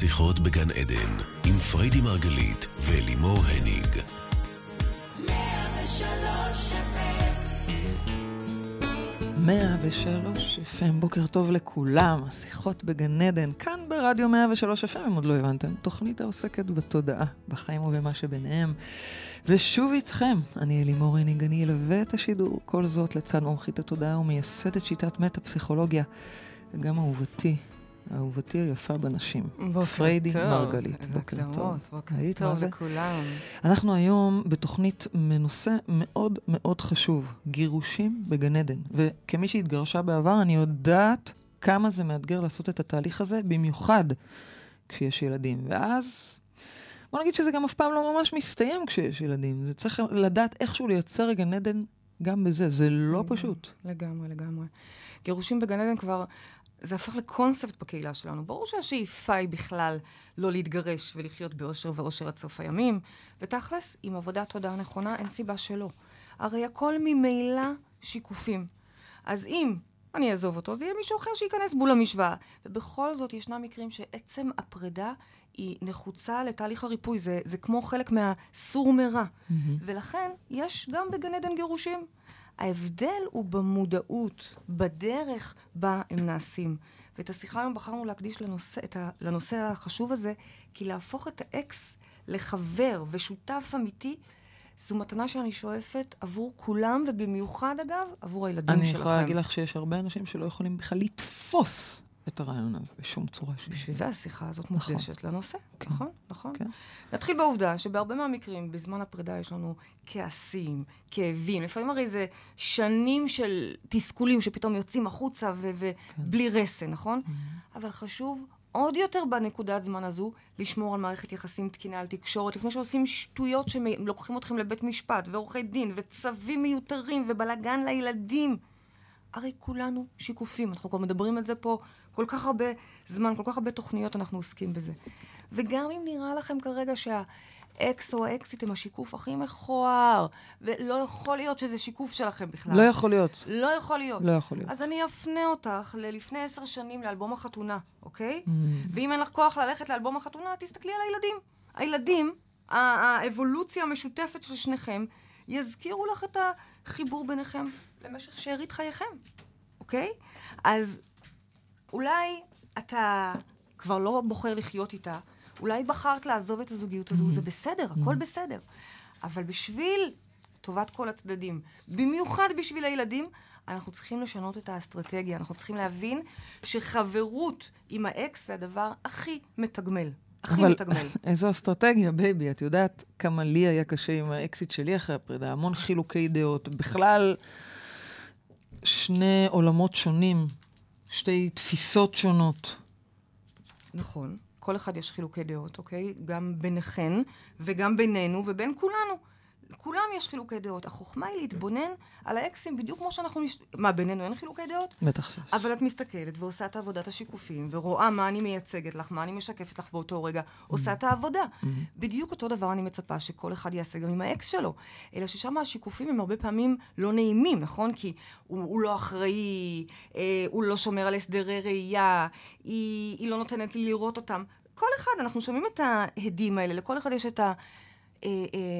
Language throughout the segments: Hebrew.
שיחות בגן עדן, עם פריידי מרגלית ולימור הניג. מאה ושלוש FM, בוקר טוב לכולם, השיחות בגן עדן, כאן ברדיו 103 FM, אם עוד לא הבנתם, תוכנית העוסקת בתודעה, בחיים ובמה שביניהם. ושוב איתכם, אני אלימור הניג, אני אלווה את השידור, כל זאת לצד מומחית התודעה ומייסדת שיטת מטה-פסיכולוגיה, וגם אהובתי, אהובתי היפה בנשים. בוקר פריידי טוב. מרגלית, בוקר טוב. בוקר היית, טוב? לכולם. אנחנו היום בתוכנית מנושא מאוד מאוד חשוב, גירושים בגן עדן. וכמי שהתגרשה בעבר, אני יודעת כמה זה מאתגר לעשות את התהליך הזה, במיוחד כשיש ילדים. ואז, בוא נגיד שזה גם אף פעם לא ממש מסתיים כשיש ילדים. זה צריך לדעת איכשהו לייצר גן עדן גם בזה, זה לא פשוט. לגמרי, לגמרי. גירושים בגן עדן כבר, זה הפך לקונספט בקהילה שלנו. ברור שהשאיפה היא בכלל לא להתגרש ולחיות באושר ואושר עד סוף הימים, ותכלס, עם עבודת תודעה נכונה, אין סיבה שלא. הרי הכל ממילא שיקופים. אז אם אני אעזוב אותו, זה יהיה מישהו אחר שייכנס בול למשוואה. ובכל זאת, ישנם מקרים שעצם הפרידה היא נחוצה לתהליך הריפוי. זה, זה כמו חלק מהסור מרע. ולכן, יש גם בגן עדן גירושים. ההבדל הוא במודעות, בדרך בה הם נעשים. ואת השיחה היום בחרנו להקדיש לנושא, ה, לנושא החשוב הזה, כי להפוך את האקס לחבר ושותף אמיתי, זו מתנה שאני שואפת עבור כולם, ובמיוחד, אגב, עבור הילדים אני שלכם. יכולה להגיד לך שיש הרבה אנשים שלא יכולים בכלל לתפוס את הרעיון הזה בשום צורה שהיא. בשביל זה השיחה הזאת נכון. מוקדשת לנושא. כן. נכון, נכון. כן. נתחיל בעובדה שבהרבה מהמקרים, בזמן הפרידה יש לנו כעסים, כאבים. לפעמים הרי זה שנים של תסכולים שפתאום יוצאים החוצה ו- ובלי רסן, נכון? אבל חשוב עוד יותר בנקודת זמן הזו, לשמור על מערכת יחסים תקינה, על תקשורת, לפני שעושים שטויות שלוקחים אתכם לבית משפט, ועורכי דין, וצווים מיותרים, ובלאגן לילדים. הרי כולנו שיקופים, אנחנו כבר מדברים על זה פה כל כך הרבה זמן, כל כך הרבה תוכניות אנחנו עוסקים בזה. וגם אם נראה לכם כרגע שהאקס או האקסיט הם השיקוף הכי מכוער, ולא יכול להיות שזה שיקוף שלכם בכלל. לא יכול להיות. לא יכול להיות. לא יכול להיות. אז אני אפנה אותך ללפני עשר שנים לאלבום החתונה, אוקיי? Mm. ואם אין לך כוח ללכת לאלבום החתונה, תסתכלי על הילדים. הילדים, האבולוציה המשותפת של שניכם, יזכירו לך את החיבור ביניכם למשך שארית חייכם, אוקיי? אז אולי אתה כבר לא בוחר לחיות איתה, אולי בחרת לעזוב את הזוגיות הזו, זה בסדר, הכל בסדר. אבל בשביל טובת כל הצדדים, במיוחד בשביל הילדים, אנחנו צריכים לשנות את האסטרטגיה, אנחנו צריכים להבין שחברות עם האקס זה הדבר הכי מתגמל. הכי אבל מתגמל. איזו אסטרטגיה, baby. את יודעת כמה לי היה קשה עם האקסית שלי אחרי הפרידה, המון חילוקי דעות. בכלל, שני עולמות שונים, שתי תפיסות שונות. נכון. כל אחד יש חילוקי דעות, אוקיי? גם ביניכן וגם בינינו ובין כולנו. לכולם יש חילוקי דעות. החוכמה היא להתבונן על האקסים בדיוק כמו שאנחנו... נש... מה, בינינו אין חילוקי דעות? בטח שיש. אבל את מסתכלת ועושה את עבודת השיקופים, ורואה מה אני מייצגת לך, מה אני משקפת לך באותו רגע, עושה את העבודה. בדיוק אותו דבר אני מצפה שכל אחד יעשה גם עם האקס שלו. אלא ששם השיקופים הם הרבה פעמים לא נעימים, נכון? כי הוא, הוא לא אחראי, אה, הוא לא שומר על הסדרי ראייה, היא, היא לא נותנת לי לראות אותם. כל אחד, אנחנו שומעים את ההדים האלה, לכל אחד יש את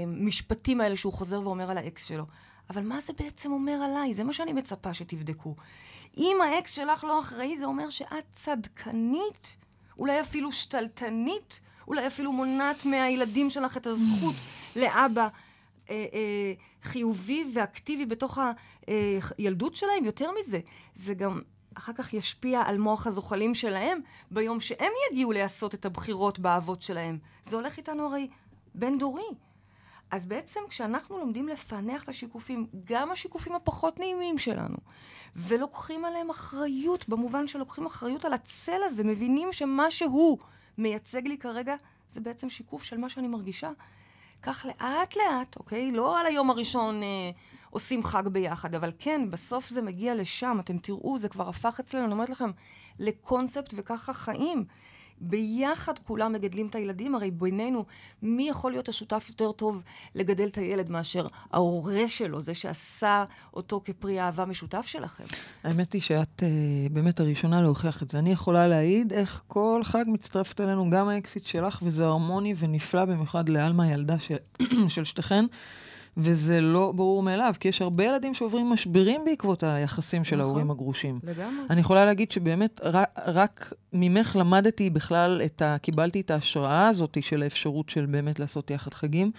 המשפטים האלה שהוא חוזר ואומר על האקס שלו. אבל מה זה בעצם אומר עליי? זה מה שאני מצפה שתבדקו. אם האקס שלך לא אחראי, זה אומר שאת צדקנית, אולי אפילו שתלטנית, אולי אפילו מונעת מהילדים שלך את הזכות לאבא אה, אה, חיובי ואקטיבי בתוך הילדות שלהם. יותר מזה, זה גם אחר כך ישפיע על מוח הזוחלים שלהם ביום שהם יגיעו לעשות את הבחירות באבות שלהם. זה הולך איתנו הרי בין דורי. אז בעצם כשאנחנו לומדים לפענח את השיקופים, גם השיקופים הפחות נעימים שלנו, ולוקחים עליהם אחריות, במובן שלוקחים אחריות על הצל הזה, מבינים שמה שהוא מייצג לי כרגע, זה בעצם שיקוף של מה שאני מרגישה. כך לאט לאט, אוקיי? לא על היום הראשון אה, עושים חג ביחד, אבל כן, בסוף זה מגיע לשם, אתם תראו, זה כבר הפך אצלנו, אני אומרת לכם, לקונספט וככה חיים. ביחד כולם מגדלים את הילדים, הרי בינינו, מי יכול להיות השותף יותר טוב לגדל את הילד מאשר ההורה שלו, זה שעשה אותו כפרי אהבה משותף שלכם? האמת היא שאת אה, באמת הראשונה להוכיח את זה. אני יכולה להעיד איך כל חג מצטרפת אלינו, גם האקסיט שלך, וזה הרמוני ונפלא במיוחד לעלמה, הילדה ש... של שתיכן. וזה לא ברור מאליו, כי יש הרבה ילדים שעוברים משברים בעקבות היחסים של נכון. ההורים הגרושים. לגמרי. אני יכולה להגיד שבאמת, רק, רק ממך למדתי בכלל את ה... קיבלתי את ההשראה הזאת של האפשרות של באמת לעשות יחד חגים,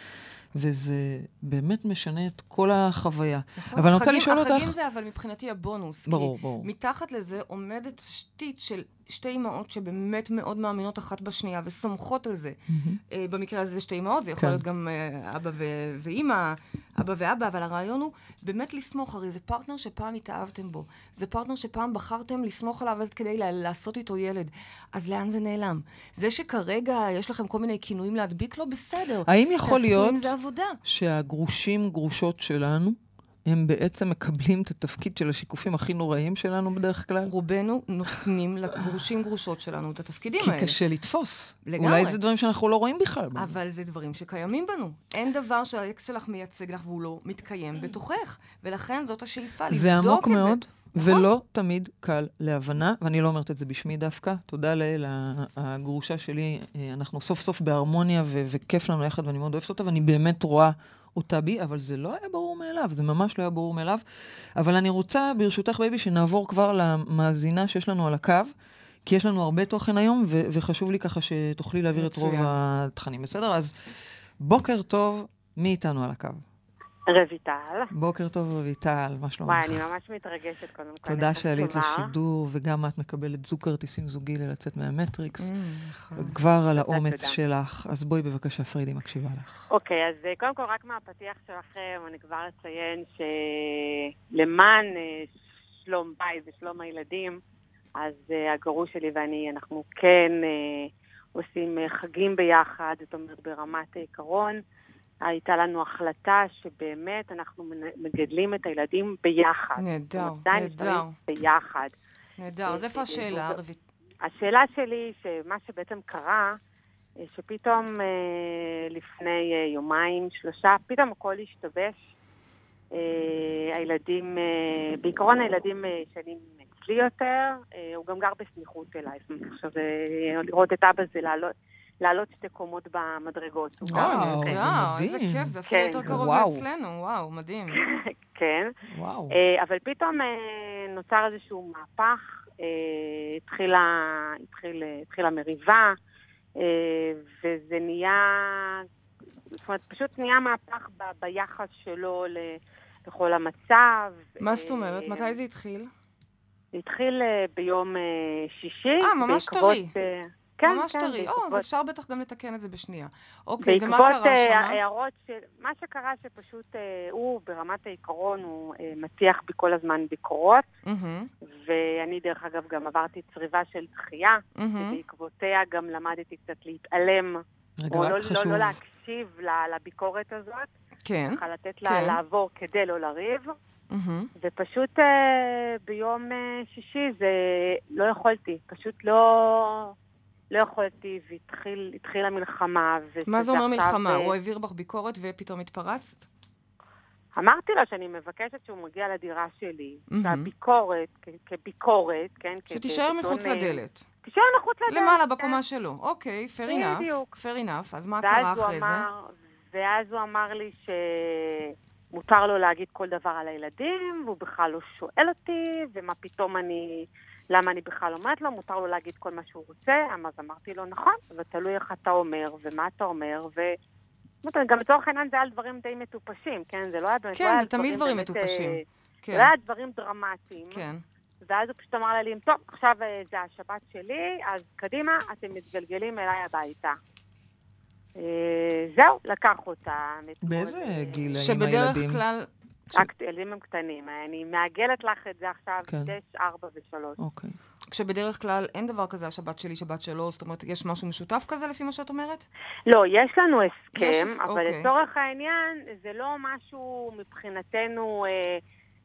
וזה באמת משנה את כל החוויה. נכון. אבל אני רוצה לשאול אותך... החגים זה אבל מבחינתי הבונוס. ברור, כי ברור. מתחת לזה עומדת תשתית של שתי אמהות שבאמת מאוד מאמינות אחת בשנייה וסומכות על זה. אה, במקרה הזה זה שתי אמהות, זה יכול כן. להיות גם אה, אבא ו- ואימא, אבא ואבא, אבל הרעיון הוא באמת לסמוך, הרי זה פרטנר שפעם התאהבתם בו. זה פרטנר שפעם בחרתם לסמוך עליו כדי לה- לעשות איתו ילד. אז לאן זה נעלם? זה שכרגע יש לכם כל מיני כינויים להדביק לו, בסדר. האם יכול להיות עם זה עבודה. שהגרושים, גרושות שלנו, הם בעצם מקבלים את התפקיד של השיקופים הכי נוראים שלנו בדרך כלל? רובנו נותנים לגרושים גרושות שלנו את התפקידים כי האלה. קשה לתפוס. לגמרי. אולי זה דברים שאנחנו לא רואים בכלל. אבל זה דברים שקיימים בנו. אין דבר שהאקס שלך מייצג לך והוא לא מתקיים בתוכך. ולכן זאת השאיפה, לבדוק את זה. זה עמוק מאוד, נכון. ולא תמיד קל להבנה, ואני לא אומרת את זה בשמי דווקא. תודה לאל, הגרושה שלי, אה, אנחנו סוף סוף בהרמוניה, וכיף לנו יחד, ואני מאוד אוהבת אותה, ואני באמת רואה אותה בי, אבל זה לא היה ברור מאליו, זה ממש לא היה ברור מאליו. אבל אני רוצה, ברשותך, בייבי, שנעבור כבר למאזינה שיש לנו על הקו. כי יש לנו הרבה תוכן היום, ו- וחשוב לי ככה שתוכלי להעביר את רוב מצוין. התכנים, בסדר? אז בוקר טוב, מי איתנו על הקו? רויטל. בוקר טוב, רויטל, מה שלומך? וואי, אני ממש מתרגשת קודם כל. תודה שעלית. לשידור, וגם את מקבלת זוג כרטיסים זוגי ללצאת מהמטריקס. Mm, נכון. כבר על האומץ. שלך. אז בואי בבקשה, פריידי מקשיבה לך. אוקיי, אז אה, קודם כל, רק מהפתיח שלכם, אני כבר אציין שלמען אה, שלום בית ושלום הילדים, אז אה, הגרוש שלי ואני, אנחנו כן אה, עושים אה, חגים ביחד, זאת אומרת, ברמת העיקרון. הייתה לנו החלטה שבאמת אנחנו מגדלים את הילדים ביחד. נהדר, נהדר. ביחד. נהדר. אז איפה השאלה, אה, רבית? השאלה שלי, שמה שבעצם קרה, אה, שפתאום אה, לפני אה, יומיים, שלושה, פתאום הכל השתבש. אה, הילדים, אה, בעיקרון הילדים אה, ישנים אצלי יותר, אה, הוא גם גר בסמיכות אליי. עכשיו אה, לראות את אבא זה לעלות, לעלות שתי קומות במדרגות. וואו, איזה מדהים. כיף, זה אפילו כן. יותר קרוב וואו. מאצלנו, וואו, מדהים. כן. וואו. אה, אבל פתאום אה, נוצר איזשהו מהפך, אה, התחילה, התחיל, התחילה מריבה, וזה נהיה, זאת אומרת, פשוט נהיה מהפך ב, ביחס שלו ל, לכל המצב. מה זאת אומרת? מתי זה התחיל? זה התחיל ביום שישי. אה, ממש טרי. כן, ממש כן, טרי. או, אז בעקבות- אפשר בטח גם לתקן את זה בשנייה. אוקיי, ומה בעקבות קרה אה, שם? הערות של... מה שקרה שפשוט אה, הוא, ברמת העיקרון, הוא אה, מטיח בי כל הזמן ביקורות. מהמם, ואני, דרך אגב, גם עברתי צריבה של דחייה, מהמם. ובעקבותיה גם למדתי קצת להתעלם, רגע, או לא, לא. לא להקשיב לביקורת הזאת, כן. ככה לתת לה כן. לעבור כדי לא לריב, מהמם. ופשוט אה, ביום אה, שישי זה לא יכולתי, פשוט לא, לא יכולתי, והתחילה מלחמה. מה זה אומר מלחמה? אה, הוא העביר בך ביקורת ופתאום התפרצת? אמרתי לו שאני מבקשת שהוא מגיע לדירה שלי. שהביקורת, כביקורת, כן? שתישאר מחוץ לדלת. תישאר מחוץ לדלת. למעלה כן. בקומה שלו. אוקיי, fair enough. בדיוק. fair enough. אז מה קרה אחרי זה? ואז הוא אמר לי שמותר לו להגיד כל דבר על הילדים, והוא בכלל לא שואל אותי, ומה פתאום אני, למה אני בכלל אומרת לו, מותר לו להגיד כל מה שהוא רוצה. אז אמרתי לו, נכון, אבל תלוי איך אתה אומר, ומה אתה אומר, ו... גם לצורך העניין זה היה על דברים די מטופשים, כן? זה לא היה באמת... כן, לא זה תמיד דברים מטופשים. אה, כן, זה לא היה דברים דרמטיים. כן. ואז הוא פשוט אמר לילדים, טוב, עכשיו אה, זה השבת שלי, אז קדימה, אתם מתגלגלים אליי הביתה. אה, זהו, לקח אותה. באיזה גיל עם שבדרך הילדים? כלל... רק ילדים הם קטנים. אני מעגלת לך את זה עכשיו, כן. 6, 4 ו-3. אוקיי. כשבדרך כלל אין דבר כזה השבת שלי, שבת שלו, זאת אומרת, יש משהו משותף כזה לפי מה שאת אומרת? לא, יש לנו יש הסכם, הס- אבל אוקיי. לצורך העניין, זה לא משהו מבחינתנו אה,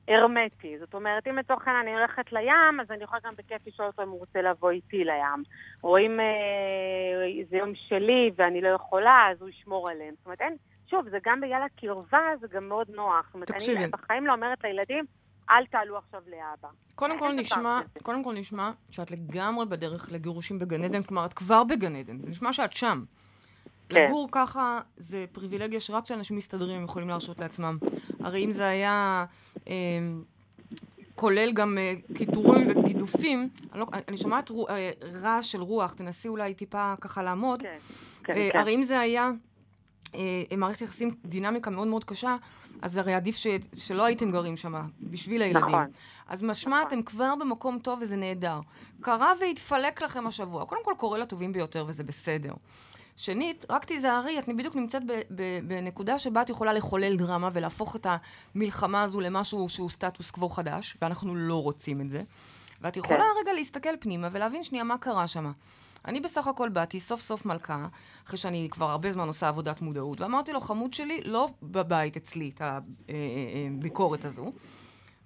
הרמטי. זאת אומרת, אם לצורך העניין אני הולכת לים, אז אני יכולה גם בכיף לשאול אותו אם הוא רוצה לבוא איתי לים. או אם אה, זה יום שלי ואני לא יכולה, אז הוא ישמור עליהם. זאת אומרת, אין, שוב, זה גם בגלל הקרבה, זה גם מאוד נוח. תקשיבי. אני בחיים לא אומרת לילדים, אל תעלו עכשיו לאבא. קודם כל נשמע. קודם כל נשמע שאת לגמרי בדרך לגירושים בגן עדן, כלומר, את כבר בגן עדן, זה נשמע שאת שם. כן. לגור ככה זה פריבילגיה שרק כשאנשים מסתדרים הם יכולים להרשות לעצמם. הרי אם זה היה אה, כולל גם אה, קיטורים וגידופים, אני, לא, אני שומעת אה, רעש של רוח, תנסי אולי טיפה ככה לעמוד. כן, כן, אה, כן. הרי אם זה היה מערכת יחסים, דינמיקה מאוד מאוד קשה, אז הרי עדיף ש, שלא הייתם גרים שם, בשביל הילדים. נכון. אז משמע נכון. אתם כבר במקום טוב וזה נהדר. קרה והתפלק לכם השבוע. קודם כל קורה לטובים ביותר וזה בסדר. שנית, רק תיזהרי, את בדיוק נמצאת ב- ב- בנקודה שבה את יכולה לחולל דרמה ולהפוך את המלחמה הזו למשהו שהוא סטטוס קוו חדש, ואנחנו לא רוצים את זה. ואת יכולה כן. רגע להסתכל פנימה ולהבין שנייה מה קרה שם. אני בסך הכל באתי סוף סוף מלכה, אחרי שאני כבר הרבה זמן עושה עבודת מודעות, ואמרתי לו, חמוד שלי, לא בבית אצלי את הביקורת הזו.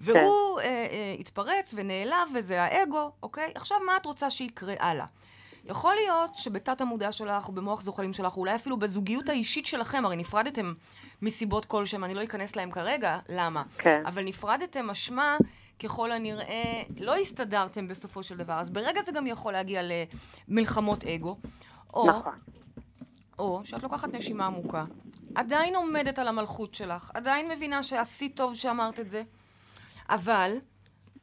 והוא אה, אה, התפרץ ונעלב, וזה האגו, אוקיי? עכשיו, מה את רוצה שיקרה הלאה? יכול להיות שבתת המודע שלך, או במוח זוחלים שלך, או אולי אפילו בזוגיות האישית שלכם, הרי נפרדתם מסיבות כלשהם, אני לא אכנס להם כרגע, למה? כן. אבל נפרדתם, משמע, ככל הנראה, לא הסתדרתם בסופו של דבר. אז ברגע זה גם יכול להגיע למלחמות אגו. או, נכון. או שאת לוקחת נשימה עמוקה, עדיין עומדת על המלכות שלך, עדיין מבינה שעשית טוב שאמרת את זה, אבל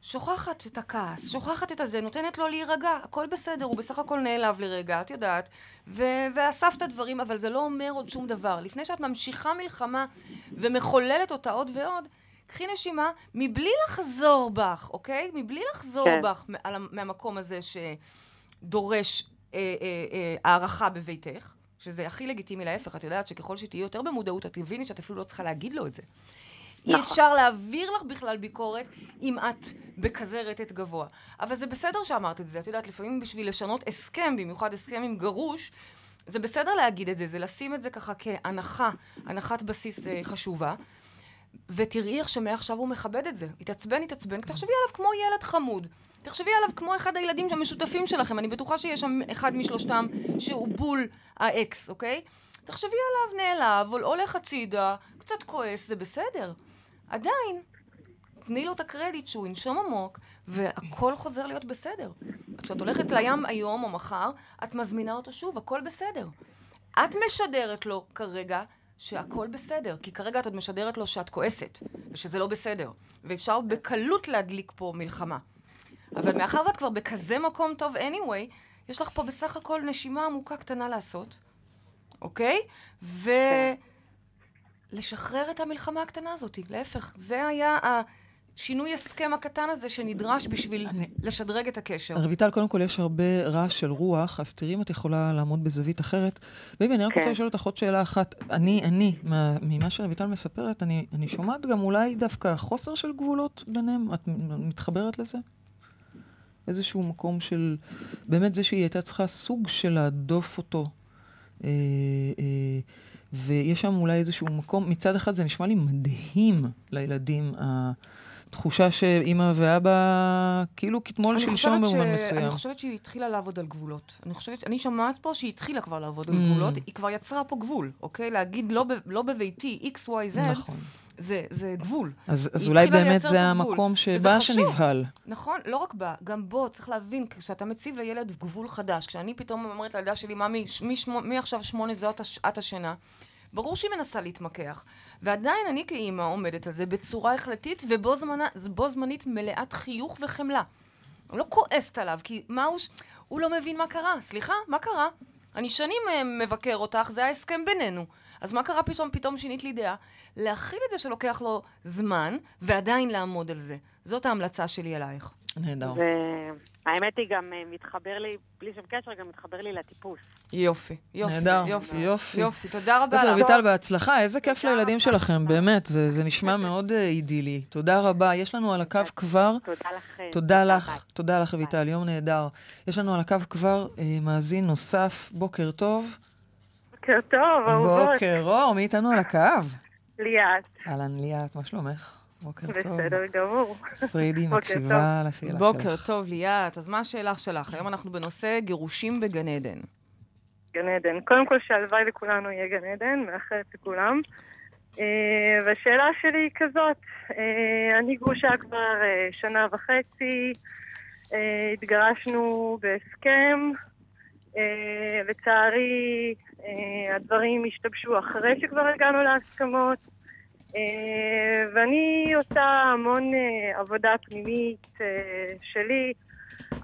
שוכחת את הכעס, שוכחת את הזה, נותנת לו להירגע, הכל בסדר, הוא בסך הכל נעלב לרגע, את יודעת, ו- ואספת דברים, אבל זה לא אומר עוד שום דבר. לפני שאת ממשיכה מלחמה ומחוללת אותה עוד ועוד, קחי נשימה מבלי לחזור בך, אוקיי? מבלי לחזור כן. בך מהמקום הזה שדורש אה, אה, אה, הערכה בביתך, שזה הכי לגיטימי להפך, את יודעת שככל שתהיי יותר במודעות, את תביני שאת אפילו לא צריכה להגיד לו את זה. אי נכון. אפשר להעביר לך בכלל ביקורת אם את בכזה רטט גבוה. אבל זה בסדר שאמרת את זה. את יודעת, לפעמים בשביל לשנות הסכם, במיוחד הסכם עם גרוש, זה בסדר להגיד את זה, זה לשים את זה ככה כהנחה, הנחת בסיס אה, חשובה. ותראי איך שמעכשיו הוא מכבד את זה. התעצבן, התעצבן, תחשבי עליו כמו ילד חמוד. תחשבי עליו כמו אחד הילדים המשותפים שלכם. אני בטוחה שיש שם אחד משלושתם שהוא בול האקס, אוקיי? תחשבי עליו נעלב, הולך הצידה, קצת כועס, זה בסדר. עדיין, תני לו את הקרדיט שהוא ינשום עמוק, והכל חוזר להיות בסדר. כשאת הולכת לים היום או מחר, את מזמינה אותו שוב, הכל בסדר. את משדרת לו כרגע שהכל בסדר, כי כרגע את עוד משדרת לו שאת כועסת, ושזה לא בסדר, ואפשר בקלות להדליק פה מלחמה. אבל מאחר ואת כבר בכזה מקום טוב anyway, יש לך פה בסך הכל נשימה עמוקה קטנה לעשות, אוקיי? ו... לשחרר את המלחמה הקטנה הזאת. להפך, זה היה השינוי הסכם הקטן הזה שנדרש בשביל אני- לשדרג את הקשר. רויטל, קודם כל יש הרבה רעש של רוח, אז תראי אם את יכולה לעמוד בזווית אחרת. ואם אני רק כן. רוצה לשאול אותך עוד שאלה אחת. אני, אני, מה, ממה שרויטל מספרת, אני, אני שומעת גם אולי דווקא חוסר של גבולות ביניהם. את מתחברת לזה? איזשהו מקום של, באמת זה שהיא הייתה צריכה סוג של להדוף אותו. אה, אה, ויש שם אולי איזשהו מקום, מצד אחד זה נשמע לי מדהים לילדים, התחושה שאימא ואבא כאילו כתמול שלשום במובן ש- מסוים. אני חושבת שהיא התחילה לעבוד על גבולות. אני חושבת, אני שומעת פה שהיא התחילה כבר לעבוד על Mm. גבולות, היא כבר יצרה פה גבול, אוקיי? להגיד לא, ב, לא בביתי, x, y, z, נכון. זה, זה גבול. אז, אז אולי באמת זה גבול. המקום שבא. שנבהל. נכון, לא רק בה, גם בו, צריך להבין, כשאתה מציב לילד גבול חדש, כשאני פתאום אומרת לילדה שלי, מה, מעכשיו שמונה זאת הש- שעת השינה, ברור שהיא מנסה להתמקח. ועדיין אני כאימא עומדת על זה בצורה החלטית ובו זמנה, זמנית מלאת חיוך וחמלה. אני לא כועסת עליו, כי מה הוא... ש- הוא לא מבין מה קרה. סליחה, מה קרה? אני שנים אה, מבקר אותך, זה ההסכם בינינו. אז מה קרה פתאום, פתאום שינית לי דעה? להכיל את זה שלוקח לו זמן, ועדיין לעמוד על זה. זאת ההמלצה שלי אלייך. נהדר. והאמת היא גם אה, מתחבר לי, בלי שום קשר, גם מתחבר לי לטיפוס. יופי, יופי, נהדר, יופי, יופי. יופי, תודה רבה לך. רויטל, בהצלחה, איזה כיף לילדים. שלכם, באמת, זה זה נשמע מאוד אה, אידילי. תודה רבה. יש לנו על הקו כבר, תודה לכם. תודה לך. תודה לך, רויטל, יום נהדר. יש לנו על הקו כבר אה, מאזין נוסף, בוקר טוב. בוקר טוב, אהובות. בוקר אור, מי איתנו על הקו? ליאת. אהלן ליאת, מה שלומך? בוקר טוב. בסדר גמור. פרידי בוקר מקשיבה לשאלה שלך. בוקר טוב, ליאת. אז מה השאלה שלך? היום אנחנו בנושא גירושים בגן עדן. גן עדן. קודם כל שהלוואי לכולנו יהיה גן עדן, מאחלת לכולם. אה, והשאלה שלי היא כזאת, אה, אני גרושה כבר אה, שנה וחצי, התגרשנו בהסכם, לצערי אה, הדברים השתבשו אחרי שכבר הגענו להסכמות, אה, ואני עושה המון אה, עבודה פנימית אה, שלי,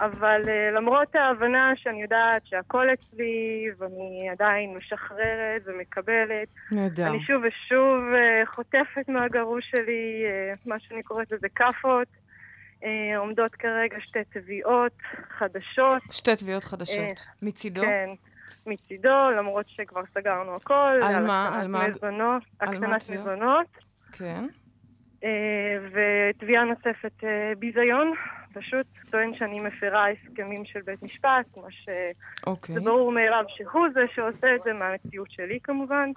אבל למרות ההבנה שאני יודעת שהכל אצלי, ואני עדיין משחררת ומקבלת, נהדר. אני שוב ושוב חוטפת מהגרוש שלי, מה שאני קוראת לזה כאפות. Uh, עומדות כרגע שתי תביעות חדשות. שתי תביעות חדשות. מצידו? כן, מצידו, למרות שכבר סגרנו הכל. על מה? על מה? מזונות, על הקטנת? מזונות. כן. אה, ותביעה נוספת אה, ביזיון, פשוט טוען שאני מפרה הסכמים של בית משפט, מה אוקיי. שזה ברור מאליו שהוא זה שעושה את זה מהמציאות שלי כמובן.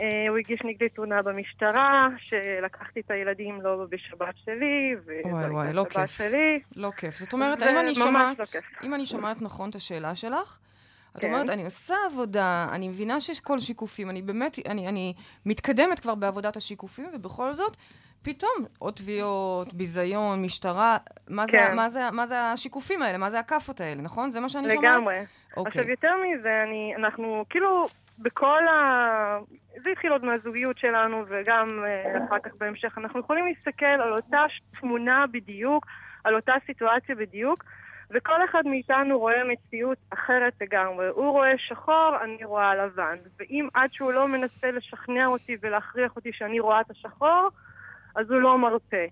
אה, הוא הגיש נגדי תלונה במשטרה, שלקחתי את הילדים לא בשבת שלי, וואי, וואי, לא בשבת כיף. שלי. לא כיף. זאת אומרת, זה אם אני שומעת, לא. אם אני שומעת נכון את השאלה שלך, את כן. אומרת, אני עושה עבודה, אני מבינה שיש כל שיקופים, אני באמת, אני, אני מתקדמת כבר בעבודת השיקופים, ובכל זאת, פתאום עוד תביעות, ביזיון, משטרה, מה, זה, כן. מה, זה, מה זה השיקופים האלה? מה זה הכאפות האלה, נכון? זה מה שאני שומעת? לגמרי. אוקיי. עכשיו, יותר מזה, אני, אנחנו כאילו, בכל ה... זה התחיל עוד מהזוגיות שלנו, וגם אה, אחר כך בהמשך, אנחנו יכולים להסתכל על אותה תמונה בדיוק, על אותה סיטואציה בדיוק, וכל אחד מאיתנו רואה מציאות אחרת לגמרי. הוא רואה שחור, אני רואה לבן. ואם עד שהוא לא מנסה לשכנע אותי ולהכריח אותי שאני רואה את השחור, אז הוא לא מרפה.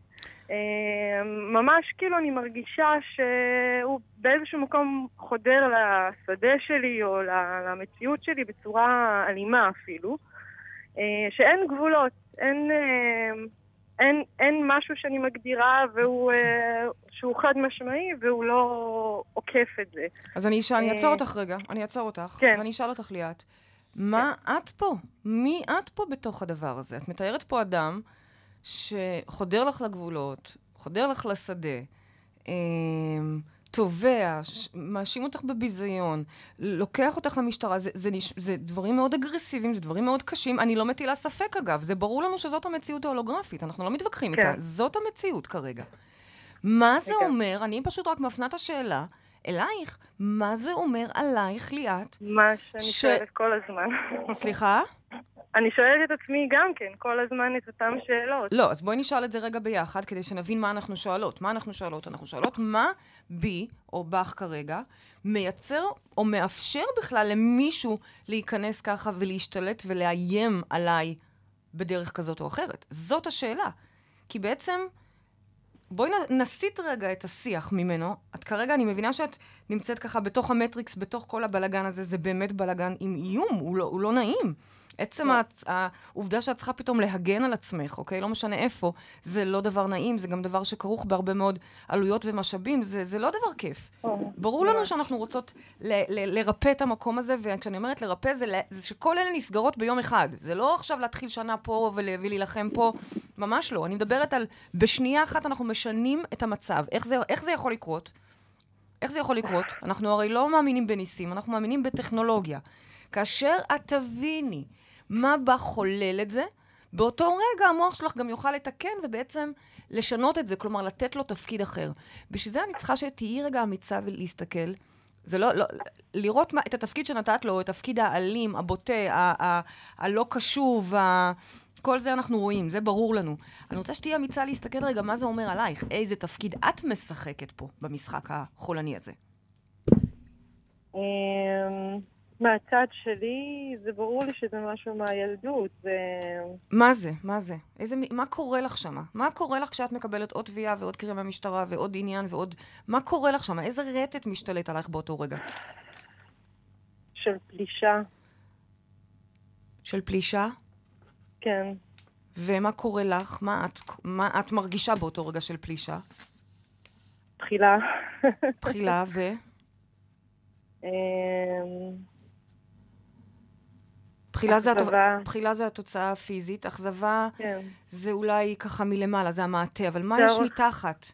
אה, ממש כאילו אני מרגישה שהוא באיזשהו מקום חודר לשדה שלי או למציאות שלי בצורה אלימה אפילו, אה, שאין גבולות, אין, אה, אין, אין משהו שאני מגדירה והוא, אה, שהוא חד משמעי והוא לא עוקף את זה. אז אני אשאל, אני אה, אעצור אותך רגע, אני אעצור אותך, כן. ואני אשאל אותך ליאת, מה את פה? מי את פה בתוך הדבר הזה? את מתארת פה אדם שחודר לך לגבולות, חודר לך לשדה, תובע, ש- מאשים אותך בביזיון, לוקח אותך למשטרה, זה, זה, נש... זה דברים מאוד אגרסיביים, זה דברים מאוד קשים. אני לא מטילה ספק, אגב, זה ברור לנו שזאת המציאות ההולוגרפית, אנחנו לא מתווכחים כן. איתה, זאת המציאות כרגע. מה זה כן. אומר, אני פשוט רק מפנה את השאלה אלייך, מה זה אומר עלייך, ליאת? מה שאני ש- שואלת כל הזמן. סליחה? אני שואלת את עצמי גם כן, כל הזמן את אותן שאלות. לא, אז בואי נשאל את זה רגע ביחד, כדי שנבין מה אנחנו שואלות. מה אנחנו שואלות? אנחנו שואלות מה בי, או בך כרגע, מייצר או מאפשר בכלל למישהו להיכנס ככה ולהשתלט ולאיים עליי בדרך כזאת או אחרת. זאת השאלה. כי בעצם, בואי נסיט רגע את השיח ממנו. את כרגע, אני מבינה שאת נמצאת ככה בתוך המטריקס, בתוך כל הבלגן הזה, זה באמת בלגן עם איום, הוא לא, הוא לא נעים. עצם לא. הצ... העובדה שאת צריכה פתאום להגן על עצמך, אוקיי? לא משנה איפה, זה לא דבר נעים, זה גם דבר שכרוך בהרבה מאוד עלויות ומשאבים, זה, זה לא דבר כיף. ברור לנו שאנחנו רוצות ל- ל- לרפא את המקום הזה, וכשאני אומרת לרפא, זה, זה שכל אלה נסגרות ביום אחד. זה לא עכשיו להתחיל שנה פה ול- ולהילחם פה, ממש לא. אני מדברת על, בשנייה אחת אנחנו משנים את המצב. איך זה, איך זה יכול לקרות? איך זה יכול לקרות? אנחנו הרי לא מאמינים בניסים, אנחנו מאמינים בטכנולוגיה. כאשר את תביני מה בה חולל את זה, באותו רגע המוח שלך גם יוכל לתקן ובעצם לשנות את זה, כלומר לתת לו תפקיד אחר. בשביל זה אני צריכה שתהיי רגע אמיצה ולהסתכל. זה לא, לא, לראות מה, את התפקיד שנתת לו, את התפקיד האלים, הבוטה, ה, ה, הלא קשוב, ה, כל זה אנחנו רואים, זה ברור לנו. אני רוצה שתהיי אמיצה להסתכל רגע מה זה אומר עלייך, איזה תפקיד את משחקת פה במשחק החולני הזה. אמ, מהצד שלי, זה ברור לי שזה משהו מהילדות. זה... מה זה? מה זה? איזה, מה קורה לך שמה? מה קורה לך כשאת מקבלת עוד תביעה ועוד קריאה מהמשטרה ועוד עניין ועוד... מה קורה לך שמה? איזה רטט משתלט עלייך באותו רגע? של פלישה, של פלישה? כן. ומה קורה לך? מה את, מה את מרגישה באותו רגע של פלישה? תחילה. תחילה ו... בחילה זה. התו... בחילה זה התוצאה הפיזית, אכזבה כן. זה אולי ככה מלמעלה, זה המעטה, אבל מה צורך. יש מתחת?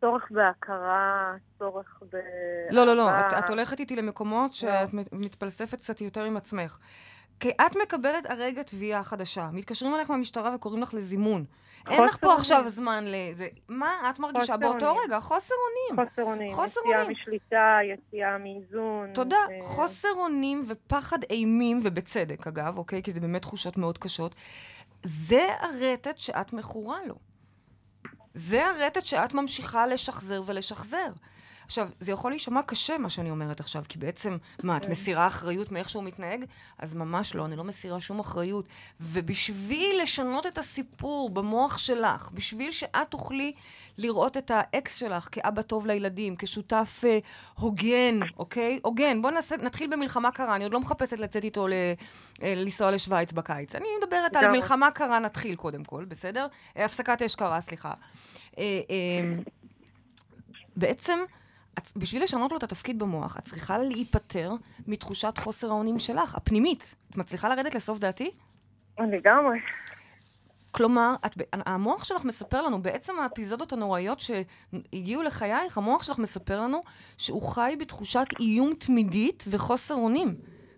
צורך בהכרה, צורך ב... לא, לא, לא. את, את הולכת איתי למקומות שאת מת- מתפלספת קצת יותר עם עצמך. כי את מקבלת הרגע תביעה חדשה, מתקשרים אליך מהמשטרה וקוראים לך לזימון. אין לך פה. עכשיו זמן לזה. מה את מרגישה באותו. רגע? חוסר אונים. חוסר אונים. חוסר יציאה אונים. משליטה, יציאה מאיזון. תודה. אה, חוסר אונים ופחד אימים, ובצדק אגב, אוקיי? כי זה באמת תחושות מאוד קשות. זה הרטט שאת מכורה לו. זה הרטט שאת ממשיכה לשחזר ולשחזר. עכשיו, זה יכול להישמע קשה, מה שאני אומרת עכשיו, כי בעצם, מה, את מסירה אחריות מאיך שהוא מתנהג? אז ממש לא, אני לא מסירה שום אחריות. ובשביל לשנות את הסיפור במוח שלך, בשביל שאת תוכלי לראות את האקס שלך כאבא טוב לילדים, כשותף אה, הוגן, אוקיי? הוגן. בואו נתחיל במלחמה קרה, אני עוד לא מחפשת לצאת איתו ל, אה, לנסוע לשוויץ בקיץ. אני מדברת על. מלחמה קרה, נתחיל קודם כל, בסדר? אה, הפסקת אש קרה, סליחה. אה, אה, בעצם, את, בשביל לשנות לו את התפקיד במוח, את צריכה להיפטר מתחושת חוסר האונים שלך, הפנימית. את מצליחה לרדת לסוף דעתי? לגמרי. כלומר, את, המוח שלך מספר לנו, בעצם האפיזודות הנוראיות שהגיעו לחייך, המוח שלך מספר לנו שהוא חי בתחושת איום תמידית וחוסר אונים.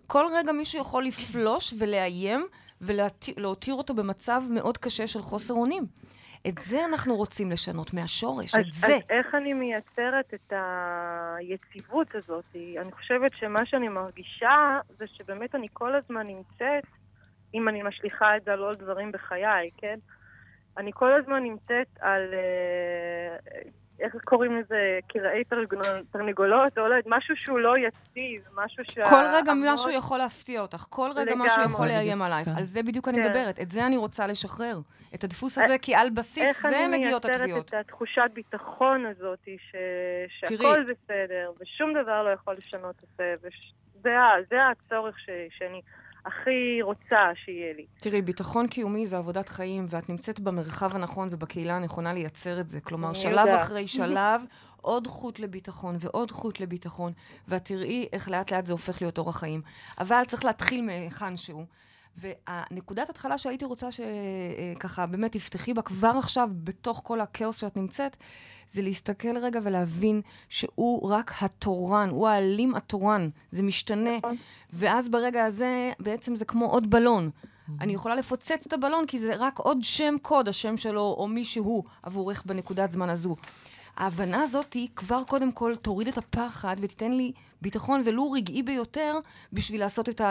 כל רגע מישהו יכול לפלוש ולאיים ולהותיר אותו במצב מאוד קשה של חוסר אונים. את זה אנחנו רוצים לשנות מהשורש, אז, את זה. אז איך אני מייצרת את היציבות הזאת? אני חושבת שמה שאני מרגישה זה שבאמת אני כל הזמן נמצאת, אם אני משליכה את זה על עוד דברים בחיי, כן? אני כל הזמן נמצאת על, אה, איך קוראים לזה, קרעי תרנגול- תרנגולות, או לא יודעת, משהו שהוא לא יציב, משהו שה... כל רגע המוח- משהו יכול להפתיע אותך, כל רגע לגמרי. משהו יכול לאיים עלייך. כן. על זה בדיוק אני כן. מדברת, את זה אני רוצה לשחרר. את הדפוס הזה, כי על בסיס איך זה אני מגיעות מייצרת התביעות. את התחושת ביטחון הזאת, ש... שהכל בסדר, ושום דבר לא יכול לשנות את זה, וזה זה הצורך ש... שאני הכי רוצה שיהיה לי. תראי, ביטחון קיומי זה עבודת חיים, ואת נמצאת במרחב הנכון ובקהילה הנכונה לייצר את זה. כלומר, שלב יודעת. אחרי שלב, עוד חוט לביטחון ועוד חוט לביטחון, ואת תראי איך לאט לאט זה הופך להיות אורח חיים. אבל צריך להתחיל מהיכן שהוא. והנקודת התחלה שהייתי רוצה שככה באמת תפתחי בה כבר עכשיו, בתוך כל הכאוס שאת נמצאת, זה להסתכל רגע ולהבין שהוא רק התורן, הוא האלים התורן. זה משתנה. נכון. ואז ברגע הזה, בעצם זה כמו עוד בלון. אני יכולה לפוצץ את הבלון, כי זה רק עוד שם קוד, השם שלו, או מי שהוא, עבורך בנקודת זמן הזו. ההבנה הזאת היא כבר קודם כל תוריד את הפחד ותיתן לי ביטחון, ולו רגעי ביותר, בשביל לעשות את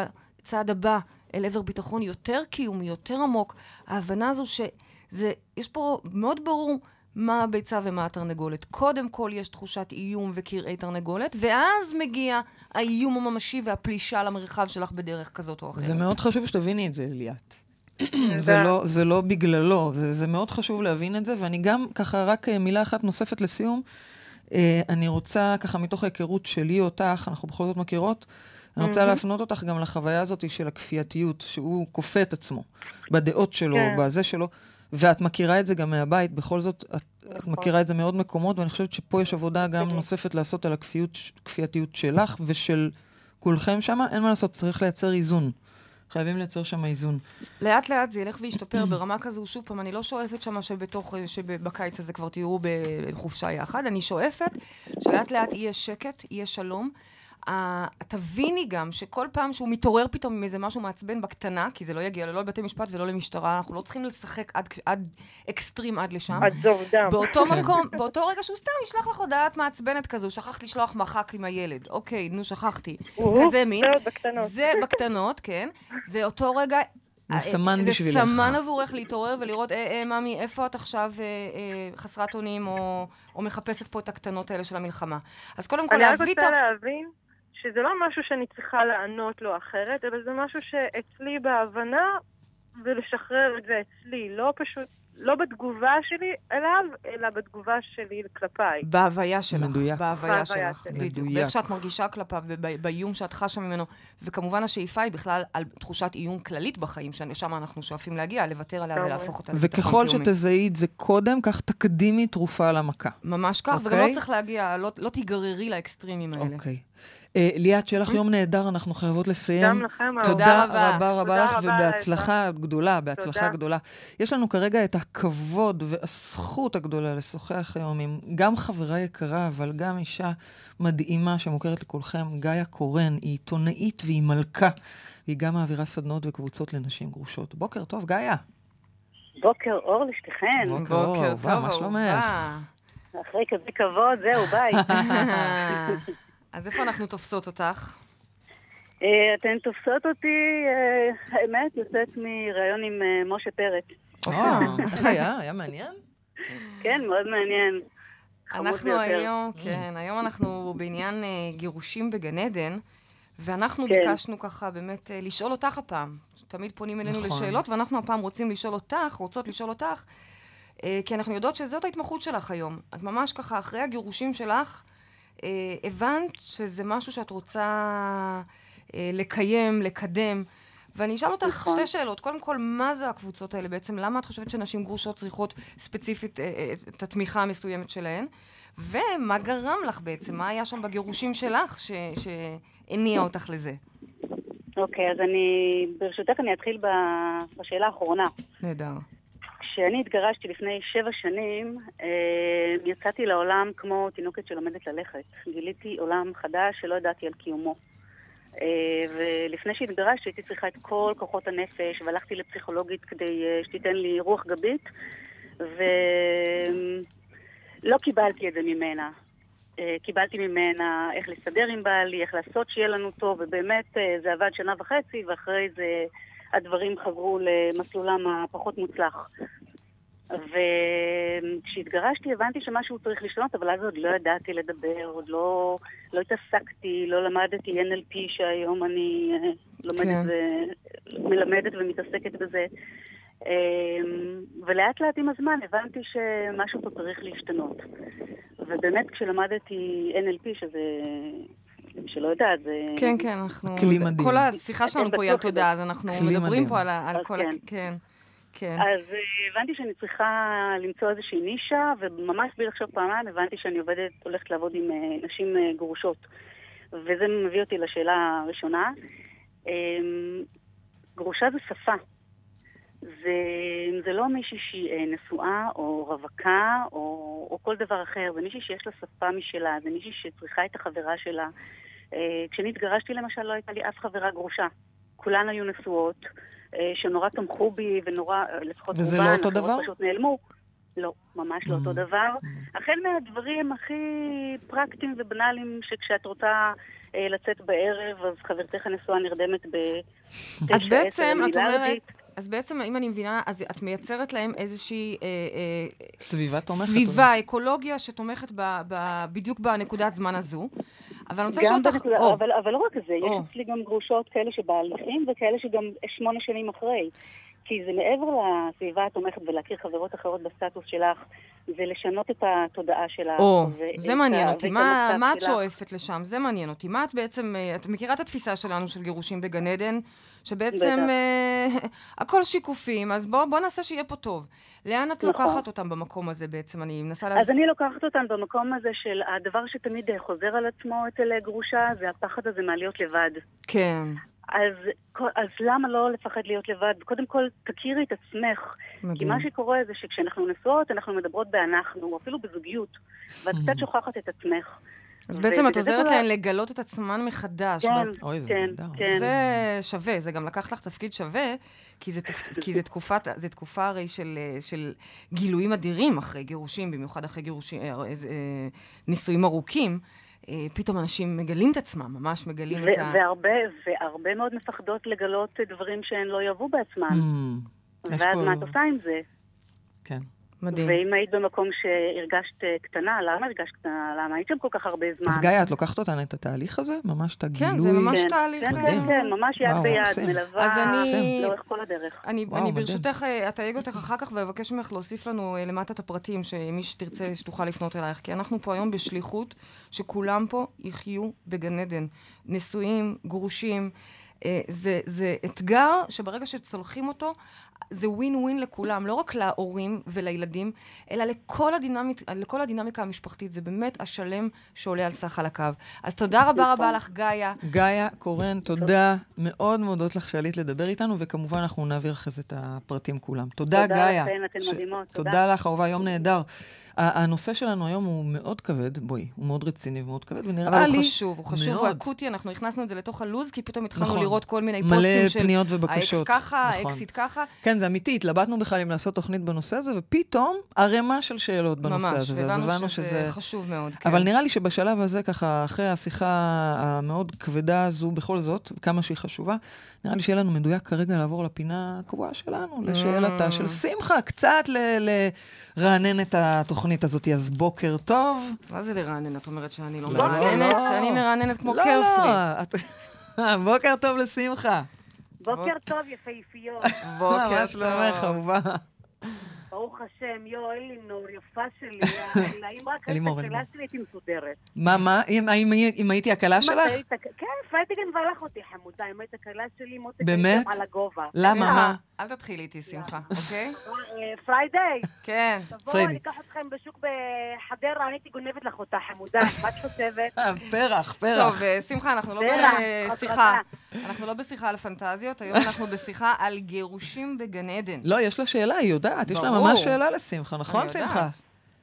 הצעד הבא אל עבר ביטחון יותר קיומי, יותר עמוק. ההבנה הזו שזה, יש פה מאוד ברור מה הביצה ומה התרנגולת. קודם כל יש תחושת איום וקרעי תרנגולת, ואז מגיע האיום הממשי והפלישה למרחב שלך בדרך כזאת או אחרת. זה מאוד חשוב שתביני את זה, ליאת. זה לא, זה לא בגללו, זה, זה מאוד חשוב להבין את זה, ואני גם, ככה, רק אה, מילה אחת נוספת לסיום. אה, אני רוצה, ככה, מתוך ההיכרות שלי אותך, אנחנו בכל זאת מכירות, אני רוצה להפנות אותך גם לחוויה הזאת של הכפייתיות, שהוא כופה את עצמו, בדעות שלו, כן. בזה שלו, ואת מכירה את זה גם מהבית, בכל זאת, את, את נכון. מכירה את זה מעוד מקומות, ואני חושבת שפה יש עבודה גם נוספת לעשות על הכפייתיות שלך ושל כולכם שם, אין מה לעשות, צריך לייצר איזון. חייבים לייצר שם איזון. לאט לאט זה ילך וישתפר ברמה כזו, שוב פעם, אני לא שואפת שמה שבתוך, שבקיץ הזה כבר תהיו בחופשה יחד, אני שואפת שלאט לאט יהיה שקט, יהיה שלום. Uh, תביני גם שכל פעם שהוא מתעורר פתאום עם איזה משהו מעצבן בקטנה, כי זה לא יגיע לא לבתי משפט ולא למשטרה, אנחנו לא צריכים לשחק עד, עד אקסטרים עד לשם. עד זוב דם. באותו מקום, באותו רגע שהוא סתם ישלח לך הודעת מעצבנת כזו, שכחת לשלוח מחק עם הילד. אוקיי, נו, שכחתי. כזה מין. זה בקטנות. זה בקטנות, כן. זה אותו רגע... זה אה, סמן זה בשבילך. סמן עבורך להתעורר ולראות, אה, אה, ממי, איפה את עכשיו אה, אה, חסרת אונים, או, או מחפשת פה את הקטנות האלה של המלחמה. אז קודם כל אני רק להביא את רוצה ה... להבין שזה לא משהו שאני צריכה לענות לו אחרת, אלא זה משהו שאצלי בהבנה ולשחרר את זה אצלי, לא פשוט, לא בתגובה שלי אליו, אלא בתגובה שלי כלפיי. בהוויה שלך. מדויק. בהוויה בהוויה שלך. בדיוק. באיך שאת מרגישה כלפיו, ובאיום שאת חשה ממנו. וכמובן השאיפה היא בכלל על תחושת איום כללית בחיים, ששם אנחנו שואפים להגיע, לוותר עליה. ולהפוך אותה לביטחון וככל קיומי. שתזהי את זה קודם, כך תקדימי תרופה למכה. ממש כך, וגם אוקיי. לא צריך להגיע, לא, לא תיגררי לאקסטרימים האלה. אוקיי. אה, ליאת, שיהיה לך יום נהדר, אנחנו חייבות לסיים. גם לכם, תודה תודה רבה רבה. רבה תודה לך, רבה, ובהצלחה גדולה, בהצלחה תודה. גדולה. יש לנו כרגע את הכבוד והזכות הגדולה לשוחח היום עם גם חברה יקרה, אבל גם אישה מדהימה שמוכרת לכולכם, גאיה קורן, היא עיתונאית והיא מלכה. והיא גם מעבירה סדנות וקבוצות לנשים גרושות. בוקר טוב, גאיה. בוקר אור לשתיכן. בוקר בוקר טוב, מה שלומך? אחרי כזה כבוד, זהו, ביי. אז איפה אנחנו תופסות אותך? אה, אתן תופסות אותי, אה, האמת, יוצאת מראיון עם אה, משה פרץ. אה, איך היה? היה מעניין? כן, מאוד מעניין. אנחנו. היום, כן, היום אנחנו בעניין גירושים בגן עדן, ואנחנו כן. ביקשנו ככה באמת אה, לשאול אותך הפעם. תמיד פונים אלינו נכון. לשאלות, ואנחנו הפעם רוצים לשאול אותך, רוצות לשאול אותך, אה, כי אנחנו יודעות שזאת ההתמחות שלך היום. את ממש ככה, אחרי הגירושים שלך, הבנת שזה משהו שאת רוצה אה, לקיים, לקדם. ואני אשאל אותך נכון. שתי שאלות. קודם כל, מה זה הקבוצות האלה בעצם? למה את חושבת שנשים גרושות צריכות ספציפית אה, אה, את התמיכה המסוימת שלהן? ומה גרם לך בעצם? מה היה שם בגירושים שלך ש- שהניע אותך לזה? אוקיי, אז אני, ברשותך אני אתחיל ב- בשאלה האחרונה. נהדר. כשאני התגרשתי לפני שבע שנים, אה, יצאתי לעולם כמו תינוקת שלומדת ללכת. גיליתי עולם חדש שלא ידעתי על קיומו. אה, ולפני שהתגרשתי הייתי צריכה את כל כוחות הנפש, והלכתי לפסיכולוגית כדי אה, שתיתן לי רוח גבית, ולא קיבלתי את זה ממנה. קיבלתי ממנה איך לסדר עם בעלי, איך לעשות שיהיה לנו טוב, ובאמת זה עבד שנה וחצי, ואחרי זה הדברים חזרו למסלולם הפחות מוצלח. וכשהתגרשתי הבנתי שמשהו צריך לשנות, אבל אז עוד לא ידעתי לדבר, עוד לא, לא התעסקתי, לא למדתי NLP שהיום אני אה, לומדת כן. ו... מלמדת ומתעסקת בזה. אה, ולאט לאט עם הזמן הבנתי שמשהו פה צריך להשתנות. ובאמת כשלמדתי NLP, שזה, מי שלא יודעת, זה... כן, כן, אנחנו... כלי מדהים. כל השיחה שלנו פה היא על תודה, אז אנחנו מדברים. פה על, כל... כן. כן, כן. אז אה, הבנתי שאני צריכה למצוא איזושהי נישה, וממש בלי לחשוב פעמיים הבנתי שאני עובדת, הולכת לעבוד עם אה, נשים אה, גרושות. וזה מביא אותי לשאלה הראשונה. אה, גרושה זה שפה. זה, זה לא מישהי שהיא אה, נשואה או רווקה או, או כל דבר אחר, זה מישהי שיש לה שפה משלה, זה מישהי שצריכה את החברה שלה. אה, כשאני התגרשתי למשל לא הייתה לי אף חברה גרושה. כולן היו נשואות, אה, שנורא תמכו בי ונורא, אה, לפחות וזה רובן, לא אותו דבר? פשוט נעלמו. לא, ממש לא אותו Mm. דבר. החל מהדברים הכי פרקטיים ובנאליים, שכשאת רוצה אה, לצאת בערב, אז חברתך הנשואה נרדמת בתשע, אז בעצם, את אומרת. אז בעצם, אם אני מבינה, אז את מייצרת להם איזושהי אה, אה, סביבה תומכת. סביבה, אקולוגיה שתומכת ב, ב, בדיוק בנקודת זמן הזו. אבל אני רוצה לשאול אותך... בנקודה, או, אבל, אבל לא רק זה, יש או. אצלי גם גרושות כאלה שבהליכים וכאלה שגם שמונה שנים אחרי. כי זה מעבר לסביבה התומכת ולהכיר חברות אחרות בסטטוס שלך, זה לשנות את התודעה שלך. או, זה ה- מעניין אותי. ואת מה, מה את. שואפת לשם? זה מעניין אותי. מה את בעצם... אה, את מכירה את התפיסה שלנו של גירושים בגן עדן? שבעצם. אה, הכל שיקופים, אז בואו בוא נעשה שיהיה פה טוב. לאן את נכון. לוקחת אותם במקום הזה בעצם? אני מנסה אז להבין. אני לוקחת אותן במקום הזה של הדבר שתמיד חוזר על עצמו אצל גרושה, זה הפחד הזה מהלהיות לבד. כן, אז, אז למה לא לפחד להיות לבד? קודם כל, תכירי את עצמך. כי מדהים. מה שקורה זה שכשאנחנו נשואות, אנחנו מדברות באנחנו, אפילו בזוגיות, ואת קצת שוכחת את עצמך. אז בעצם את עוזרת להן לגלות את עצמן מחדש. כן, כן. כן. זה שווה, זה גם לקח לך תפקיד שווה, כי זה. כי זה, תקופת, זה תקופה הרי של, אה, של גילויים אדירים אחרי גירושים, במיוחד אחרי גירושים, אה, אה, נישואים ארוכים. פתאום אנשים מגלים את עצמם, ממש מגלים את ה... ו- והרבה, והרבה מאוד מפחדות לגלות דברים שהן לא יאהבו בעצמן. Mm, ואז פה- מה את עושה עם זה? כן. מדהים. ואם היית במקום שהרגשת אה, קטנה, למה הרגשת קטנה? למה היית שם כל כך הרבה זמן? אז גיא, את לוקחת אותנו את התהליך הזה? ממש את הגילוי? כן, זה ממש כן, תהליך... כן, אה, כן, כן, ממש יד וואו, ביד, מקסים. מלווה אז אני- לאורך כל הדרך. אני, וואו, אני מדהים. ברשותך אה, אתייג אותך אחר כך ואבקש ממך להוסיף לנו למטה את הפרטים, שמי שתרצה שתוכל לפנות אלייך. כי אנחנו פה היום בשליחות שכולם פה יחיו בגן עדן. נשואים, גרושים. זה, זה אתגר שברגע שצולחים אותו, זה ווין ווין לכולם, לא רק להורים ולילדים, אלא לכל, הדינמיק, לכל הדינמיקה המשפחתית. זה באמת השלם שעולה על סך חלקיו. אז תודה רבה רבה לך, גאיה. גאיה, קורן, תודה. מאוד מודות לך שעלית לדבר איתנו, וכמובן אנחנו נעביר אחרי זה את הפרטים כולם. תודה, תודה גאיה. לכן, אתן מדהימות, תודה. תודה לך, אהובה, יום נהדר. הנושא שלנו היום הוא מאוד כבד, בואי, הוא מאוד רציני ומאוד כבד, ונראה אבל לי... הוא חשוב, הוא חשוב, הוא. אקוטי, אנחנו הכנסנו את זה לתוך הלו"ז, כי פתאום התחלנו נכון. לראות כל מיני מלא פוסטים של... פניות האקס ובקשות. ככה, נכון. האקסית ככה. כן, זה אמיתי, התלבטנו בכלל אם לעשות תוכנית בנושא הזה, ופתאום ערימה של שאלות בנושא ממש, הזה. והבנו הבנו שזה חשוב מאוד. כן. אבל נראה לי שבשלב הזה, ככה, אחרי השיחה המאוד כבדה הזו, בכל זאת, כמה שהיא חשובה, נראה לי שיהיה לנו מדויק כרגע לעבור לפינה הקבועה שלנו, לשאלתה של שמחה, קצת ל- לרענן את התוכנית הזאת. אז בוקר טוב. מה זה לרענן? את אומרת שאני לא לא, מרעננת? לא. אני מרעננת כמו לא, קרפרי. לא, בוקר טוב לשמחה. בוקר טוב, יפהפיות. בוקר מה שלומך, טוב. אהובה? ברוך השם, יו, אלינור, יפה שלי. אלא אם רק היית. הקלה שלי הייתי מסודרת. מה, מה? אם- הייתי הקלה שלך? היית- כן, פריידי גנבה לך אותי, חמודה. אם היית הקלה שלי, מותק באמת? הייתם על הגובה. למה, אה, מה? אל תתחילי איתי, שמחה, אוקיי? אה, פריידי, כן. תבואו, פריידי. אני אקח אתכם בשוק בחדרה, אני הייתי גונבת לך אותה, חמודה. מה את חושבת? פרח, פרח. טוב, אה, שמחה, אנחנו לא פרח, בשיחה. אנחנו לא בשיחה על פנטזיות, היום אנחנו בשיחה על גירושים בגן עדן. לא, יש לה שאלה, היא יודעת, יש לה. ממש שאלה לשמחה, נכון. שמחה?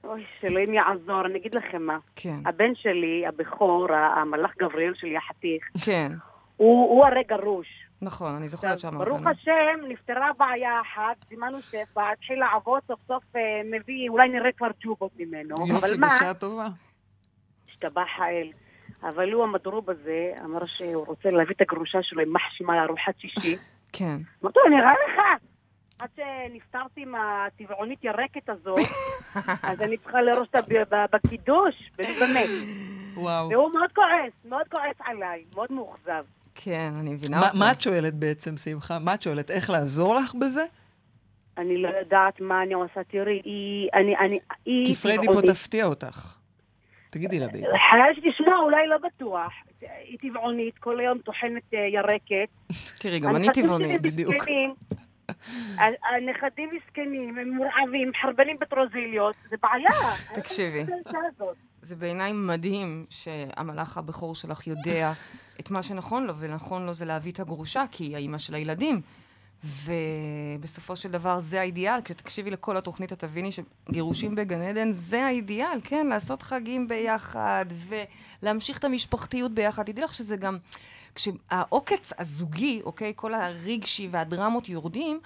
אוי, שאלוהים יעזור, אני אגיד לכם מה. כן, הבן שלי, הבכור, המלאך גבריאל שלי, החתיך, כן. הוא הוא הרי גרוש. נכון, אני זוכרת שאמרת ברוך. השם, נפתרה בעיה אחת, זימנו שפע, התחיל לעבוד, סוף סוף אה, מביא, אולי נראה כבר ג'ובות ממנו. יופי, אבל מה, בשעה טובה. השתבח האל. אבל הוא, המדרוב הזה, אמר שהוא רוצה להביא את הגרושה שלו עם מחשימה לארוחת שישי. כן. אמרתי לו, נראה לך? עד שנפטרתי מהטבעונית ירקת הזאת, אז אני צריכה לארוש אותה בקידוש, באמת. וואו. והוא מאוד כועס, מאוד כועס עליי, מאוד מאוכזב. כן, אני מבינה מה- אותו. מה את שואלת בעצם, שמחה? מה את שואלת? איך לעזור לך בזה? אני לא יודעת מה אני עושה, תראי, היא... אני... אני... היא כי פריידי פה. תפתיע אותך. תגידי לה, ביבי. חייב שתשמע, אולי לא בטוח. היא טבעונית, כל היום טוחנת אה, ירקת. תראי, גם אני טבעונית. בדיוק. הנכדים מסכנים, הם מורעבים, מחרבנים בטרוזיליות, זה בעיה. תקשיבי. האישה הזאת? זה בעיניי מדהים שהמלאך הבכור שלך יודע את מה שנכון לו, ונכון לו זה להביא את הגרושה, כי היא האימא של הילדים. ובסופו של דבר זה האידיאל. כשתקשיבי לכל התוכנית, את תביני שגירושים בגן עדן זה האידיאל, כן? לעשות חגים ביחד, ולהמשיך את המשפחתיות ביחד. תדעי לך שזה גם... כשהעוקץ הזוגי, אוקיי? כל הרגשי והדרמות יורדים,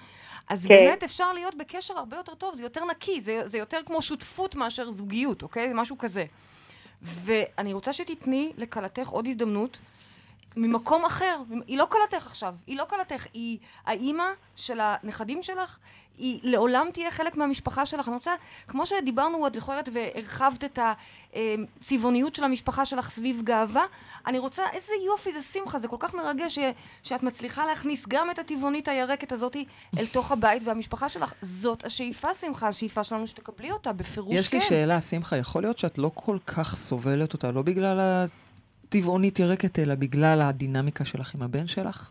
אז כן. באמת אפשר להיות בקשר הרבה יותר טוב, זה יותר נקי, זה, זה יותר כמו שותפות מאשר זוגיות, אוקיי? משהו כזה. ואני רוצה שתתני לכלתך עוד הזדמנות ממקום אחר. היא לא כלתך עכשיו, היא לא כלתך, היא האימא של הנכדים שלך, היא לעולם תהיה חלק מהמשפחה שלך. אני רוצה, כמו שדיברנו, את זוכרת, והרחבת את הצבעוניות של המשפחה שלך סביב גאווה, אני רוצה, איזה יופי, זה שמחה, זה כל כך מרגש ש, שאת מצליחה להכניס גם את הטבעונית הירקת הזאת אל תוך הבית והמשפחה שלך. זאת השאיפה, שמחה, השאיפה שלנו שתקבלי אותה, בפירוש יש כן. לי שאלה, שמחה, יכול להיות שאת לא כל כך סובלת אותה, לא בגלל הטבעונית ירקת, אלא בגלל הדינמיקה שלך עם הבן שלך?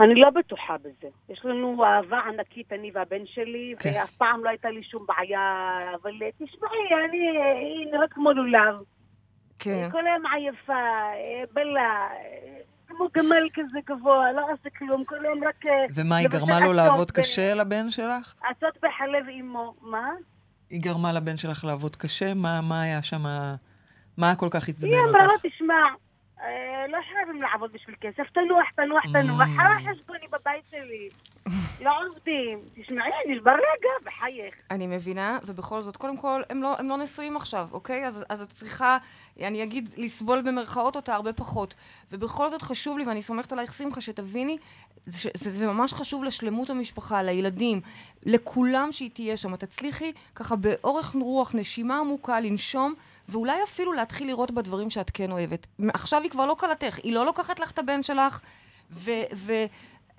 אני לא בטוחה בזה. יש לנו אהבה ענקית, אני והבן שלי, כן. ואף פעם לא הייתה לי שום בעיה, אבל תשמעי, אני, אה, היא נראית כמו לולב. כן. כל היום עייפה, בלה, כמו גמל כזה גבוה, לא עושה כלום, כל היום רק... אה, ומה, היא גרמה לו לעבוד ב- קשה לבן שלך? עצות בחלב אימו. מה? היא גרמה לבן שלך לעבוד קשה? מה, מה היה שם? מה כל כך עצבן היא אמרה לו, אותך? תשמע, אה, לא חייבים לעבוד בשביל כסף, תנוח, תנוח, תנוח, Mm. על חשבוני בבית שלי. לא עובדים. תשמעי, נשבר לי הגב, בחייך. אני מבינה, ובכל זאת, קודם כל, הם לא, הם לא נשואים עכשיו, אוקיי? אז, אז את צריכה, אני אגיד, לסבול במרכאות אותה הרבה פחות. ובכל זאת חשוב לי, ואני סומכת עלייך, שמחה, שתביני, זה, זה, זה ממש חשוב לשלמות המשפחה, לילדים, לכולם שהיא תהיה שם. את תצליחי ככה באורך רוח, נשימה עמוקה, לנשום, ואולי אפילו להתחיל לראות בדברים שאת כן אוהבת. עכשיו היא כבר לא כלתך, היא לא לוקחת לך את הבן שלך, ו... ו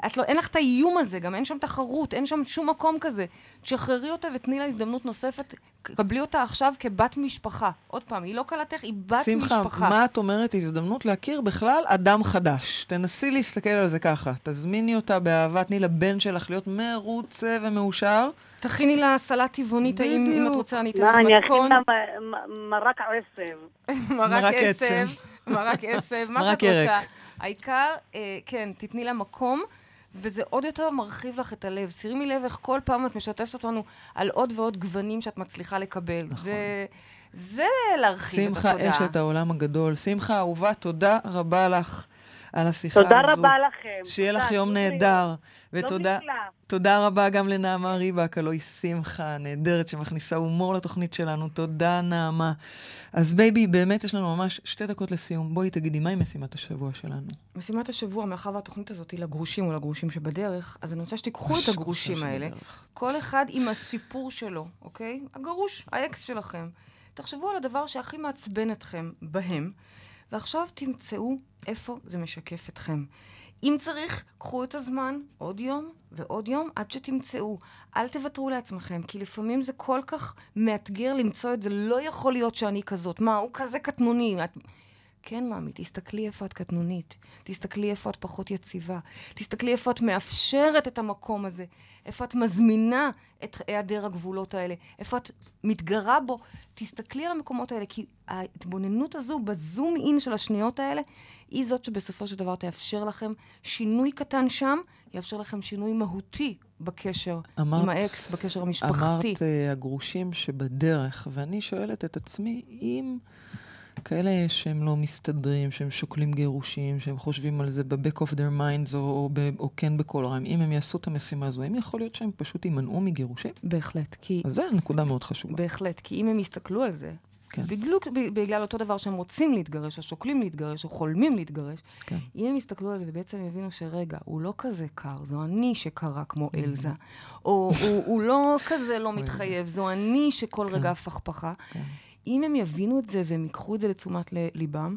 את לא, אין לך את האיום הזה, גם אין שם תחרות, אין שם שום מקום כזה. תשחררי אותה ותני לה הזדמנות נוספת, קבלי אותה עכשיו כבת משפחה. עוד פעם, היא לא כלתך, היא בת שמחה, משפחה. מה את אומרת? הזדמנות להכיר בכלל אדם חדש. תנסי להסתכל על זה ככה. תזמיני אותה באהבה, תני לבן שלך להיות מרוצה ומאושר. תכיני לה סלט טבעונית, האם אם את. רוצה, אני אתן מה, לך אני אכין מתכון. לה מרק עשב. מרק עשב. מרק עשב, מה שאת. רוצה. העיקר, אה, כן, תתני לה מקום, וזה עוד יותר מרחיב לך את הלב. שימי לב איך כל פעם את משתפת אותנו על עוד ועוד גוונים שאת מצליחה לקבל. זה, זה להרחיב את שמחה התודעה. אשת העולם הגדול. שמחה אהובה, תודה רבה לך על השיחה תודה הזו. רבה לכם. שיהיה תודה, לך יום תודה. נהדר. לא ותודה. תודה רבה גם לנעמה ריבק, הלוא היא שמחה נהדרת שמכניסה הומור לתוכנית שלנו. תודה, נעמה. אז בייבי, באמת יש לנו ממש שתי דקות לסיום. בואי תגידי, מהי משימת השבוע שלנו? משימת השבוע, מאחר והתוכנית הזאת היא לגרושים או לגרושים שבדרך, אז אני רוצה שתיקחו את הגרושים האלה, שבדרך. כל אחד עם הסיפור שלו, אוקיי? הגרוש, האקס שלכם. תחשבו על הדבר שהכי מעצבן אתכם בהם, ועכשיו תמצאו איפה זה משקף אתכם. אם צריך, קחו את הזמן עוד יום ועוד יום עד שתמצאו. אל תוותרו לעצמכם, כי לפעמים זה כל כך מאתגר למצוא את זה. לא יכול להיות שאני כזאת. מה, הוא כזה קטנוני. את... כן, מאמי, תסתכלי איפה את קטנונית. תסתכלי איפה את פחות יציבה. תסתכלי איפה את מאפשרת את המקום הזה. איפה את מזמינה את היעדר הגבולות האלה. איפה את מתגרה בו. תסתכלי על המקומות האלה, כי ההתבוננות הזו בזום אין של השניות האלה, היא זאת שבסופו של דבר תאפשר לכם שינוי קטן שם, יאפשר לכם שינוי מהותי בקשר אמרת- עם האקס, בקשר המשפחתי. אמרת uh, הגרושים שבדרך, ואני שואלת את עצמי, אם כאלה שהם לא מסתדרים, שהם שוקלים גירושים, שהם חושבים על זה ב-back of their minds, או, או, או כן בקול רם, אם הם יעשו את המשימה הזו, האם יכול להיות שהם פשוט יימנעו מגירושים? בהחלט, כי... אז זו נקודה מאוד חשובה. בהחלט, כי אם הם יסתכלו על זה, כן. כן. בגלל, בגלל אותו דבר שהם רוצים להתגרש, או שוקלים להתגרש, או חולמים להתגרש, כן. אם הם יסתכלו על זה ובעצם יבינו שרגע, הוא לא כזה קר, זו אני שקרה כמו Mm-hmm. אלזה, או הוא, הוא לא כזה לא מתחייב, זו אני שכל כן. רגע הפכפכה. כן. אם הם יבינו את זה והם ייקחו את זה לתשומת ליבם,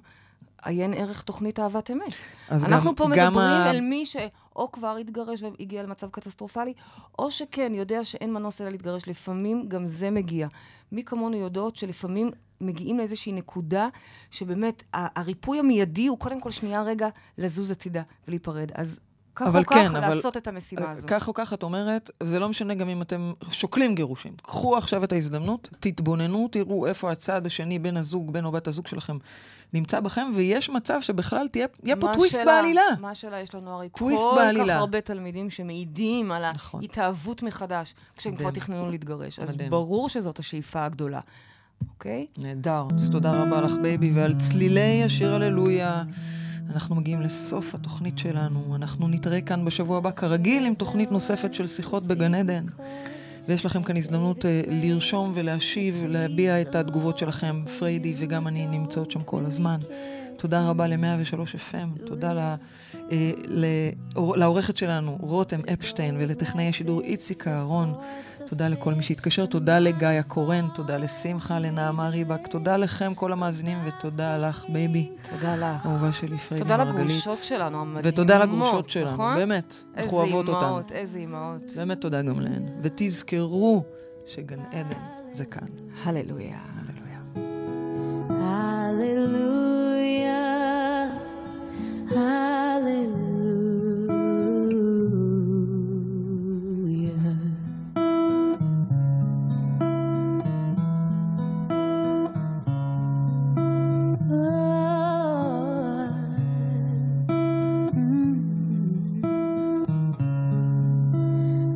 עיין ערך תוכנית אהבת אמת. אנחנו גם- פה מדברים ה- אל מי שאו כבר התגרש והגיע למצב קטסטרופלי, או שכן, יודע שאין מנוס אלא להתגרש. לפעמים גם זה מגיע. מי כמונו יודעות שלפעמים מגיעים לאיזושהי נקודה שבאמת הריפוי המיידי הוא קודם כל שנייה רגע לזוז הצידה ולהיפרד. אז כך אבל או כך כן, אבל- לעשות את המשימה הזו. כך או כך את אומרת, זה לא משנה גם אם אתם שוקלים גירושים. קחו עכשיו את ההזדמנות, תתבוננו, תראו איפה הצד השני, בן הזוג, בן או בת הזוג שלכם, נמצא בכם, ויש מצב שבכלל תהיה יהיה פה טוויסט שלה- בעלילה. מה שלה, יש לנו הרי כל בעלילה. כך הרבה תלמידים שמעידים על נכון. ההתאהבות מחדש, כשהם כבר. תכננו להתגרש. אז מדהים. ברור שזאת השאיפה הגדולה, אוקיי? נהדר. אז תודה רבה לך, בייבי, ועל צלילי השיר הללויה. אנחנו מגיעים לסוף התוכנית שלנו. אנחנו נתראה כאן בשבוע הבא, כרגיל, עם תוכנית נוספת של שיחות בגן עדן. ויש לכם כאן הזדמנות uh, לרשום ולהשיב, להביע את התגובות שלכם. פריידי וגם אני נמצאות שם כל הזמן. תודה רבה ל-103 FM, תודה ל, אה, לאור- לעורכת שלנו, רותם אפשטיין, ולטכנאי השידור איציק אהרון. תודה לכל מי שהתקשר, תודה לגיא הקורן, תודה לשמחה, לנעמה ריבק, תודה לכם, כל המאזינים, ותודה לך, בייבי, תודה לך. אהובה שלי, פריידי תודה מרגלית. לגרושות שלנו, המדהימות. ותודה לגרושות שלנו, נכון? באמת, אנחנו אוהבות איזה אותן. אימהות, איזה אימהות. באמת תודה גם להן. ותזכרו שגן עדן זה כאן. הללויה. הללויה. Hallelujah. Hallelujah.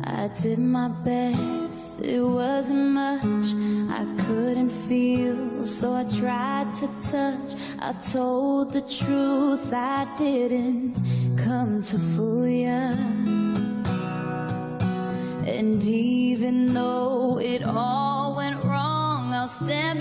I did my best, it wasn't much. I couldn't feel, so I tried to touch. I've told the truth, I didn't come to fool ya. And even though it all went wrong, I'll stand